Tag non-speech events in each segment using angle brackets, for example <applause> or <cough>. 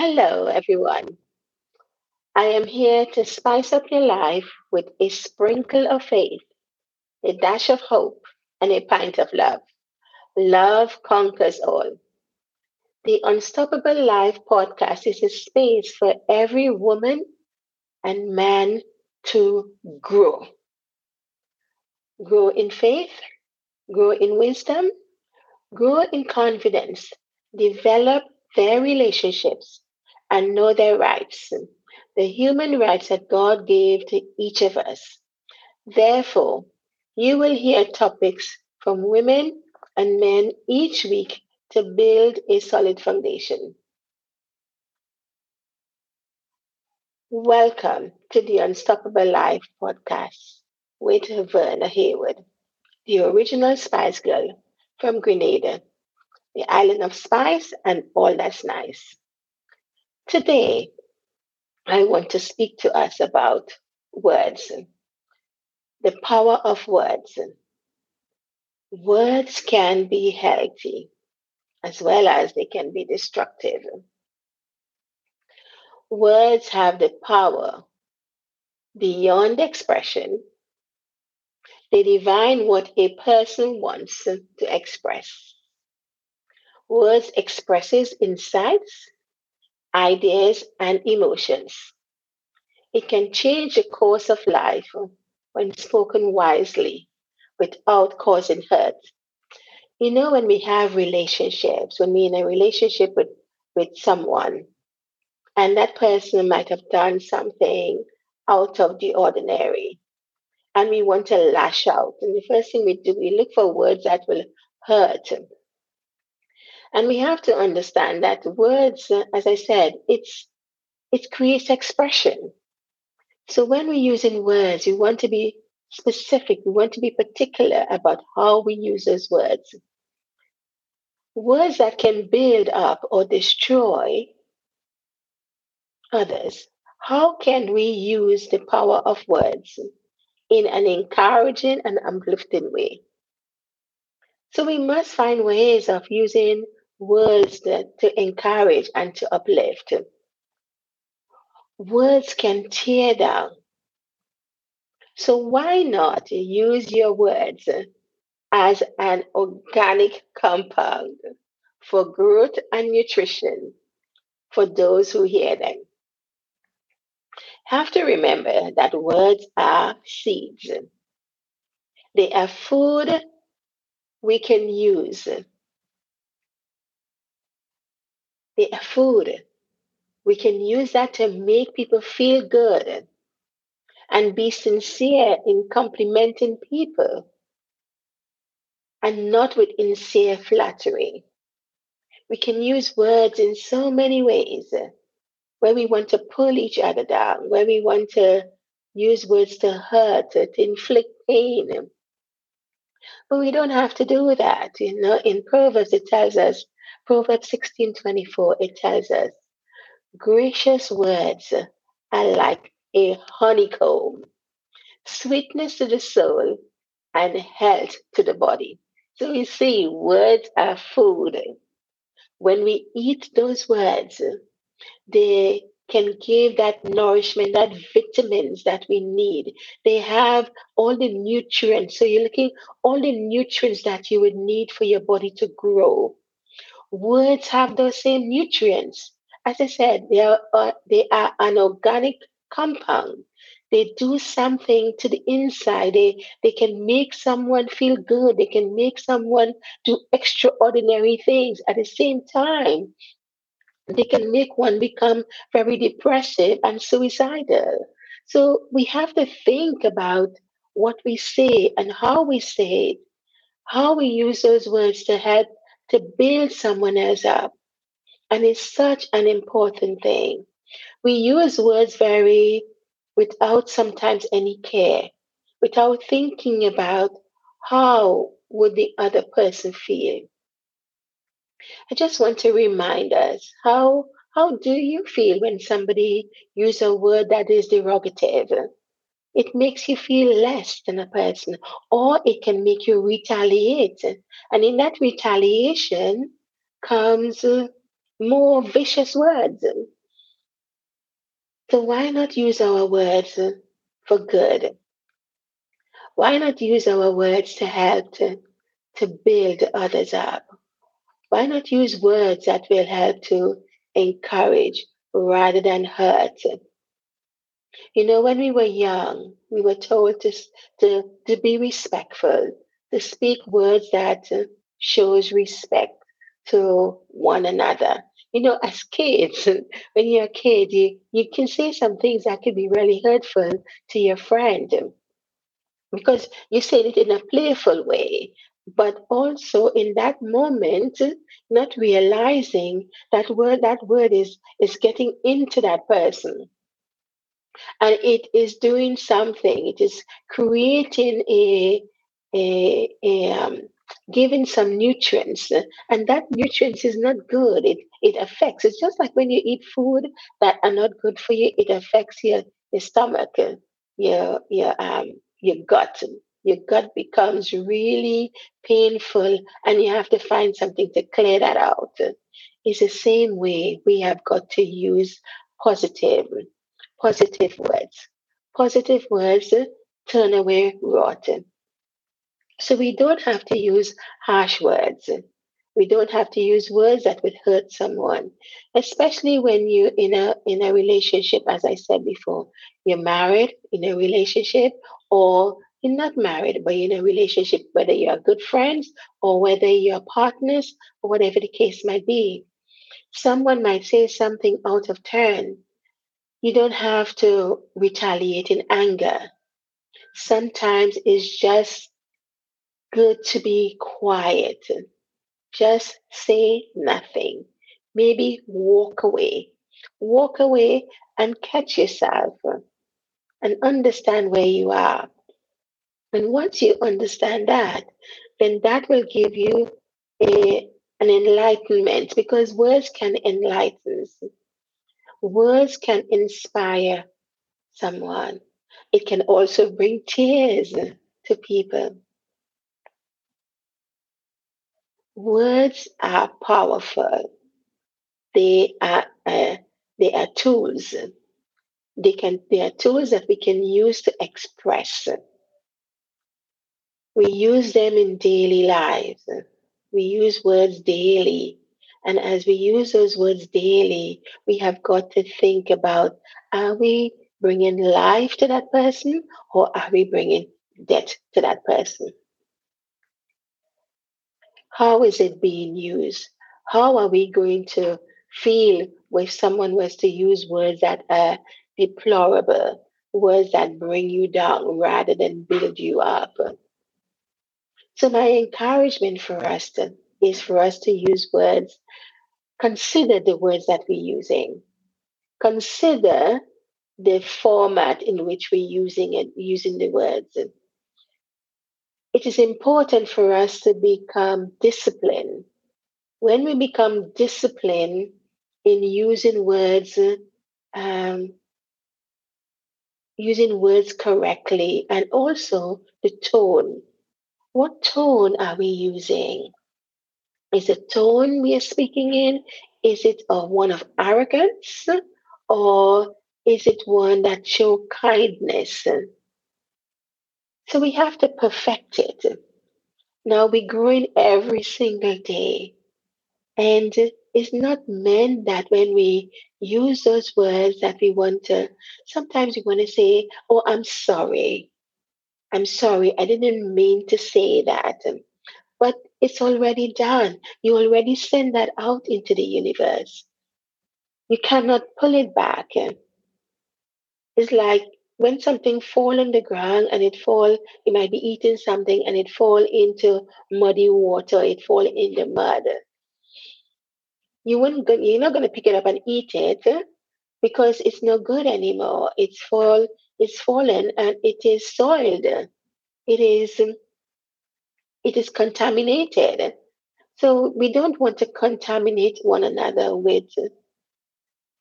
Hello, everyone. I am here to spice up your life with a sprinkle of faith, a dash of hope, and a pint of love. Love conquers all. The Unstoppable Life podcast is a space for every woman and man to grow. Grow in faith, grow in wisdom, grow in confidence, develop their relationships, and know their rights, the human rights that God gave to each of us. Therefore, you will hear topics from women and men each week to build a solid foundation. Welcome to the Unstoppable Life podcast with Verna Hayward, the original Spice Girl from Grenada, the island of spice and all that's nice. Today, I want to speak to us about words, the power of words. Words can be healthy as well as they can be destructive. Words have the power beyond expression. They divine what a person wants to express. Words expresses insights, ideas, and emotions. It can change the course of life when spoken wisely without causing hurt. You know, when we have relationships, when we're in a relationship with, with someone, and that person might have done something out of the ordinary, and we want to lash out. And the first thing we do, we look for words that will hurt and we have to understand that words, uh, as I said, it's it creates expression. So when we're using words, we want to be specific. We want to be particular about how we use those words. Words that can build up or destroy others. How can we use the power of words in an encouraging and uplifting way? So we must find ways of using words that, to encourage and to uplift. Words can tear down. So why not use your words as an organic compound for growth and nutrition for those who hear them? Have to remember that words are seeds. They are food we can use the food. We can use that to make people feel good and be sincere in complimenting people and not with insincere flattery. We can use words in so many ways where we want to pull each other down, where we want to use words to hurt, to inflict pain. But we don't have to do that. You know, in Proverbs it tells us Proverbs 16:24 it tells us, gracious words are like a honeycomb, sweetness to the soul and health to the body. So you see, words are food. When we eat those words, they can give that nourishment, that vitamins that we need. They have all the nutrients. So you're looking all the nutrients that you would need for your body to grow words have those same nutrients. As I said, they are, uh, they are an organic compound. They do something to the inside. They, they can make someone feel good. They can make someone do extraordinary things at the same time. They can make one become very depressive and suicidal. So we have to think about what we say and how we say it, how we use those words to help to build someone else up. And it's such an important thing. We use words very without sometimes any care, without thinking about how would the other person feel. I just want to remind us how how do you feel when somebody uses a word that is derogative? It makes you feel less than a person, or it can make you retaliate. And in that retaliation comes uh, more vicious words. So why not use our words for good? Why not use our words to help to, to build others up? Why not use words that will help to encourage rather than hurt? You know, when we were young, we were told to, to, to be respectful, to speak words that shows respect to one another. You know, as kids, <laughs> when you're a kid, you, you can say some things that could be really hurtful to your friend because you said it in a playful way but also in that moment not realizing that word that word is is getting into that person and it is doing something. It is creating a a, a um, giving some nutrients. And that nutrients is not good. It it affects. It's just like when you eat food that are not good for you it affects your your stomach your your um your gut. Your gut becomes really painful and you have to find something to clear that out. It's the same way we have got to use positive, positive words. Positive words turn away rotten. So we don't have to use harsh words. We don't have to use words that would hurt someone, especially when you're in a in a relationship. As I said before, you're married in a relationship, or you're not married, but you're in a relationship, whether you're good friends or whether you're partners or whatever the case might be. Someone might say something out of turn. You don't have to retaliate in anger. Sometimes it's just good to be quiet. Just say nothing. Maybe walk away. Walk away and catch yourself and understand where you are and once you understand that, then that will give you a, an enlightenment because words can enlighten. Words can inspire someone. It can also bring tears to people. Words are powerful. They are uh, they are tools. They can they are tools that we can use to express we use them in daily lives. We use words daily. And as we use those words daily, we have got to think about are we bringing life to that person or are we bringing death to that person? How is it being used? How are we going to feel if someone was to use words that are deplorable, words that bring you down rather than build you up? So, my encouragement for us to, is for us to use words, consider the words that we're using, consider the format in which we're using it, using the words. It is important for us to become disciplined. When we become disciplined in using words, um, using words correctly, and also the tone what tone are we using? Is the tone we are speaking in, is it a one of arrogance or is it one that show kindness? So we have to perfect it. Now we're growing every single day. And it's not meant that when we use those words that we want to, sometimes we want to say, oh, I'm sorry. I'm sorry, I didn't mean to say that. But it's already done. You already send that out into the universe. You cannot pull it back. It's like when something fall on the ground and it fall, you might be eating something and it fall into muddy water, it fall in the mud. You wouldn't go, you're not gonna pick it up and eat it eh? because it's no good anymore. It's fall it's fallen and it is soiled. It is it is contaminated. So we don't want to contaminate one another with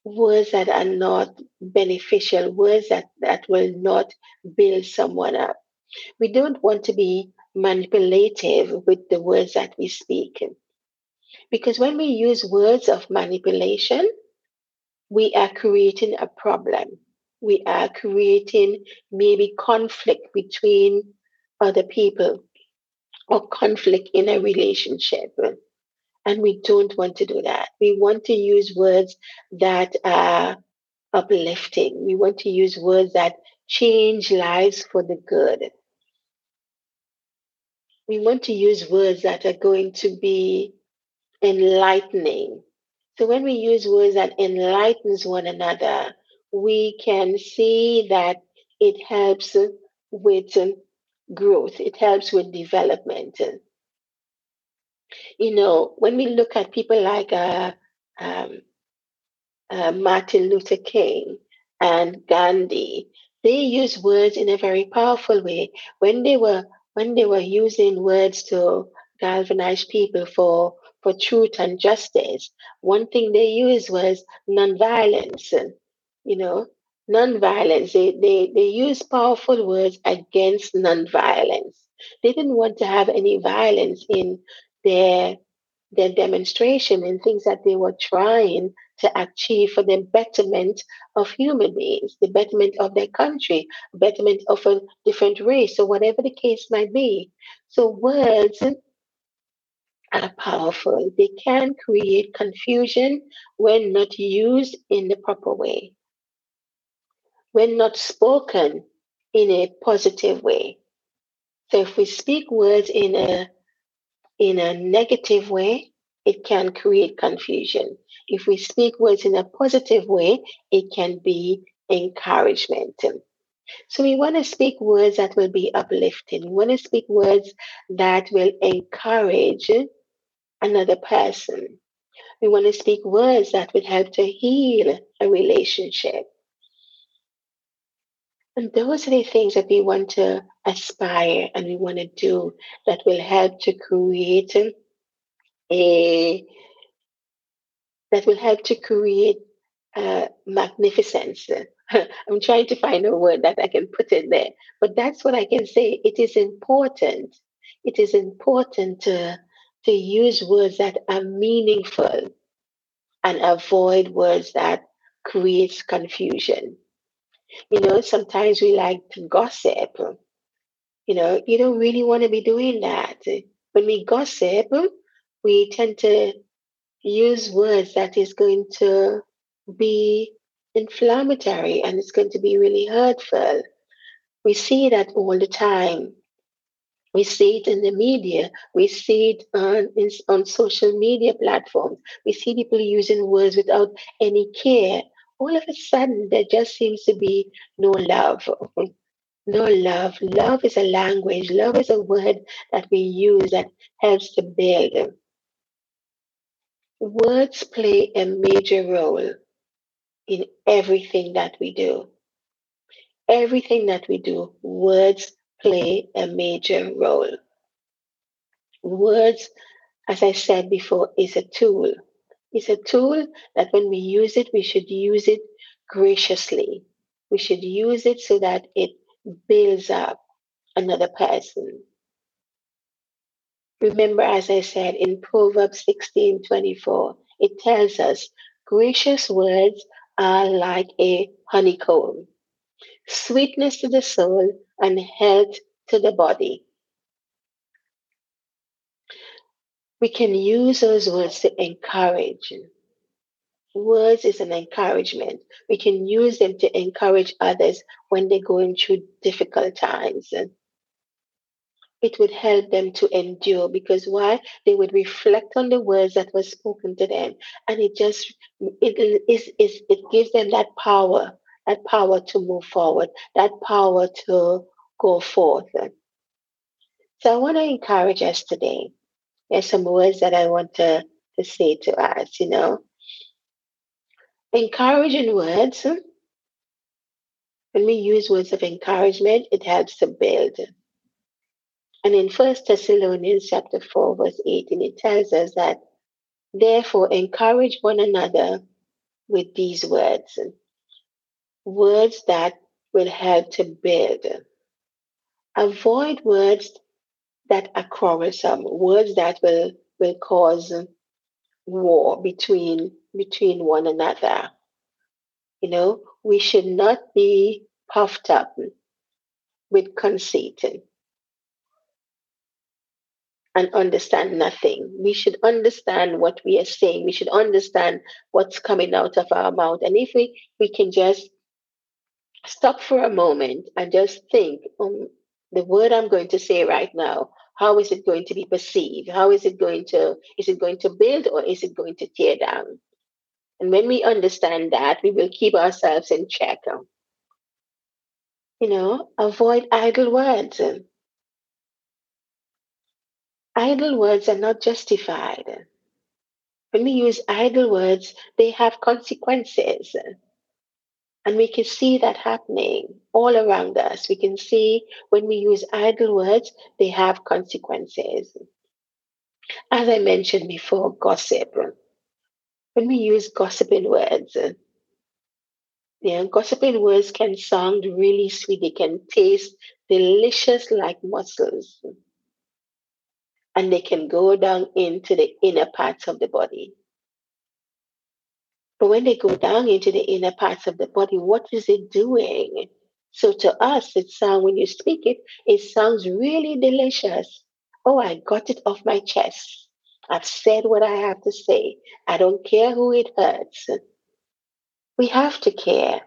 words that are not beneficial, words that, that will not build someone up. We don't want to be manipulative with the words that we speak. Because when we use words of manipulation, we are creating a problem. We are creating maybe conflict between other people or conflict in a relationship. And we don't want to do that. We want to use words that are uplifting. We want to use words that change lives for the good. We want to use words that are going to be enlightening. So when we use words that enlightens one another, we can see that it helps with growth. It helps with development. And, You know, when we look at people like uh, um, uh, Martin Luther King and Gandhi, they use words in a very powerful way. When they were when they were using words to galvanize people for for truth and justice, one thing they used was nonviolence. And, You know, nonviolence. They, they, they use powerful words against nonviolence. They didn't want to have any violence in their their demonstration and things that they were trying to achieve for the betterment of human beings, the betterment of their country, betterment of a different race, or whatever the case might be. So words are powerful. They can create confusion when not used in the proper way when not spoken in a positive way. So if we speak words in a in a negative way, it can create confusion. If we speak words in a positive way, it can be encouragement. So we want to speak words that will be uplifting. We want to speak words that will encourage another person. We want to speak words that will help to heal a relationship. And those are the things that we want to aspire and we want to do that will help to create a that will help to create uh, magnificence. <laughs> I'm trying to find a word that I can put in there, but that's what I can say. It is important. It is important to to use words that are meaningful and avoid words that creates confusion. You know, sometimes we like to gossip. You know, you don't really want to be doing that. When we gossip, we tend to use words that is going to be inflammatory and it's going to be really hurtful. We see that all the time. We see it in the media. We see it on, in, on social media platforms. We see people using words without any care all of a sudden there just seems to be no love. No love. Love is a language. Love is a word that we use that helps to build. Words play a major role in everything that we do. Everything that we do, words play a major role. Words, as I said before, is a tool. It's a tool that when we use it, we should use it graciously. We should use it so that it builds up another person. Remember, as I said in Proverbs 16 24, it tells us gracious words are like a honeycomb, sweetness to the soul and health to the body. We can use those words to encourage. Words is an encouragement. We can use them to encourage others when they're going through difficult times. It would help them to endure because why? They would reflect on the words that were spoken to them. And it just it is it, gives them that power, that power to move forward, that power to go forth. So I want to encourage us today there's some words that I want to, to say to us, you know. Encouraging words, when we use words of encouragement, it helps to build. And in First Thessalonians chapter 4, verse 18, it tells us that therefore encourage one another with these words. Words that will help to build. Avoid words that are quarrelsome, words that will, will cause war between between one another. You know, we should not be puffed up with conceit and understand nothing. We should understand what we are saying. We should understand what's coming out of our mouth. And if we, we can just stop for a moment and just think, um, the word I'm going to say right now, how is it going to be perceived? How is it going to, is it going to build or is it going to tear down? And when we understand that, we will keep ourselves in check. You know, avoid idle words. Idle words are not justified. When we use idle words, they have consequences. And we can see that happening all around us. We can see when we use idle words, they have consequences. As I mentioned before, gossip. When we use gossiping words, yeah, gossiping words can sound really sweet. They can taste delicious like mussels. And they can go down into the inner parts of the body. But when they go down into the inner parts of the body, what is it doing? So to us, it sounds when you speak it, it sounds really delicious. Oh, I got it off my chest. I've said what I have to say. I don't care who it hurts. We have to care.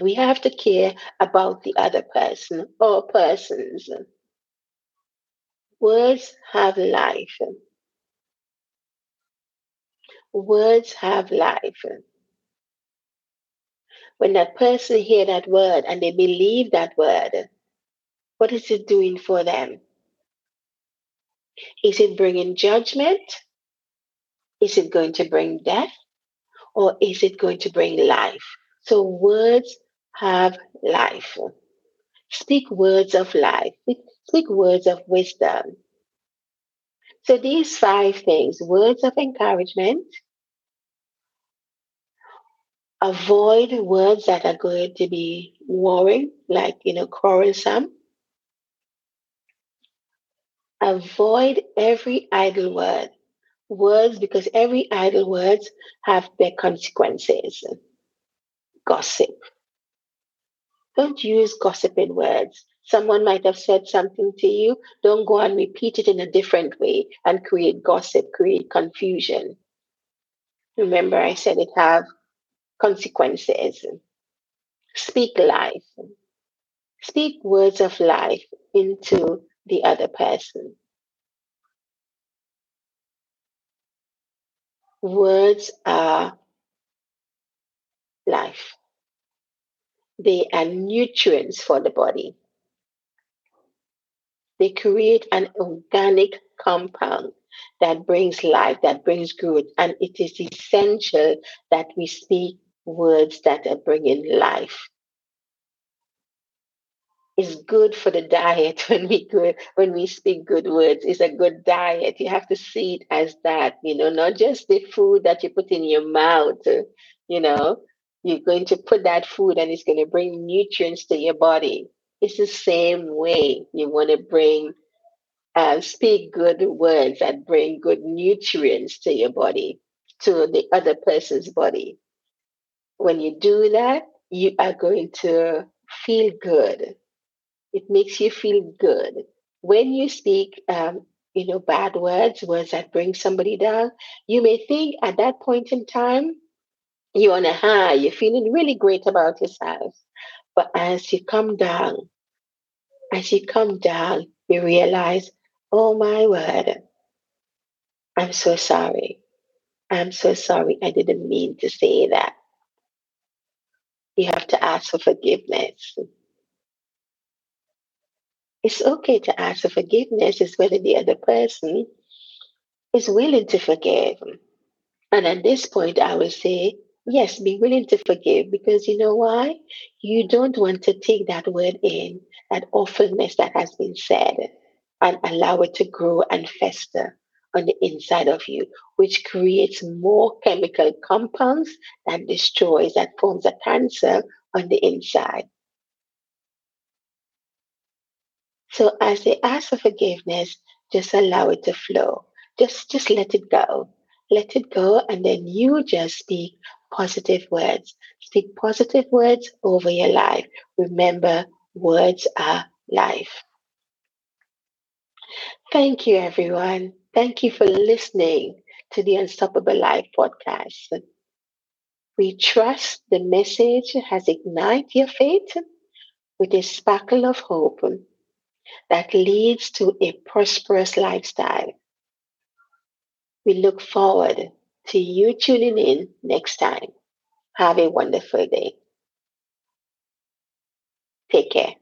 We have to care about the other person or persons. Words have life. Words have life. When that person hear that word and they believe that word, what is it doing for them? Is it bringing judgment? Is it going to bring death? Or is it going to bring life? So words have life. Speak words of life. Speak words of wisdom. So these five things words of encouragement, avoid words that are going to be warring, like, you know, quarrelsome. Avoid every idle word. Words, because every idle words have their consequences. Gossip. Don't use gossiping words. Someone might have said something to you. Don't go and repeat it in a different way and create gossip, create confusion. Remember, I said it have consequences. Speak life. Speak words of life into the other person. Words are life. They are nutrients for the body they create an organic compound that brings life, that brings good. And it is essential that we speak words that are bringing life. It's good for the diet <laughs> when we good when we speak good words. It's a good diet. You have to see it as that, you know, not just the food that you put in your mouth, you know. You're going to put that food and it's going to bring nutrients to your body it's the same way you want to bring, uh, speak good words that bring good nutrients to your body, to the other person's body. When you do that, you are going to feel good. It makes you feel good. When you speak, um, you know, bad words, words that bring somebody down, you may think at that point in time, you're on a high, you're feeling really great about yourself. But as you come down, as you come down, you realize, oh my word, I'm so sorry. I'm so sorry. I didn't mean to say that. You have to ask for forgiveness. It's okay to ask for forgiveness, it's whether the other person is willing to forgive. And at this point, I will say, yes, be willing to forgive because you know why? You don't want to take that word in, that awfulness that has been said, and allow it to grow and fester on the inside of you, which creates more chemical compounds that destroys, that forms a cancer on the inside. So as they ask for forgiveness, just allow it to flow. Just just let it go. let it go, and then you just speak positive words. Speak positive words over your life. Remember, words are life. Thank you, everyone. Thank you for listening to the Unstoppable Life podcast. We trust the message has ignited your faith with a sparkle of hope that leads to a prosperous lifestyle. We look forward to you tuning in next time. Have a wonderful day. Take care.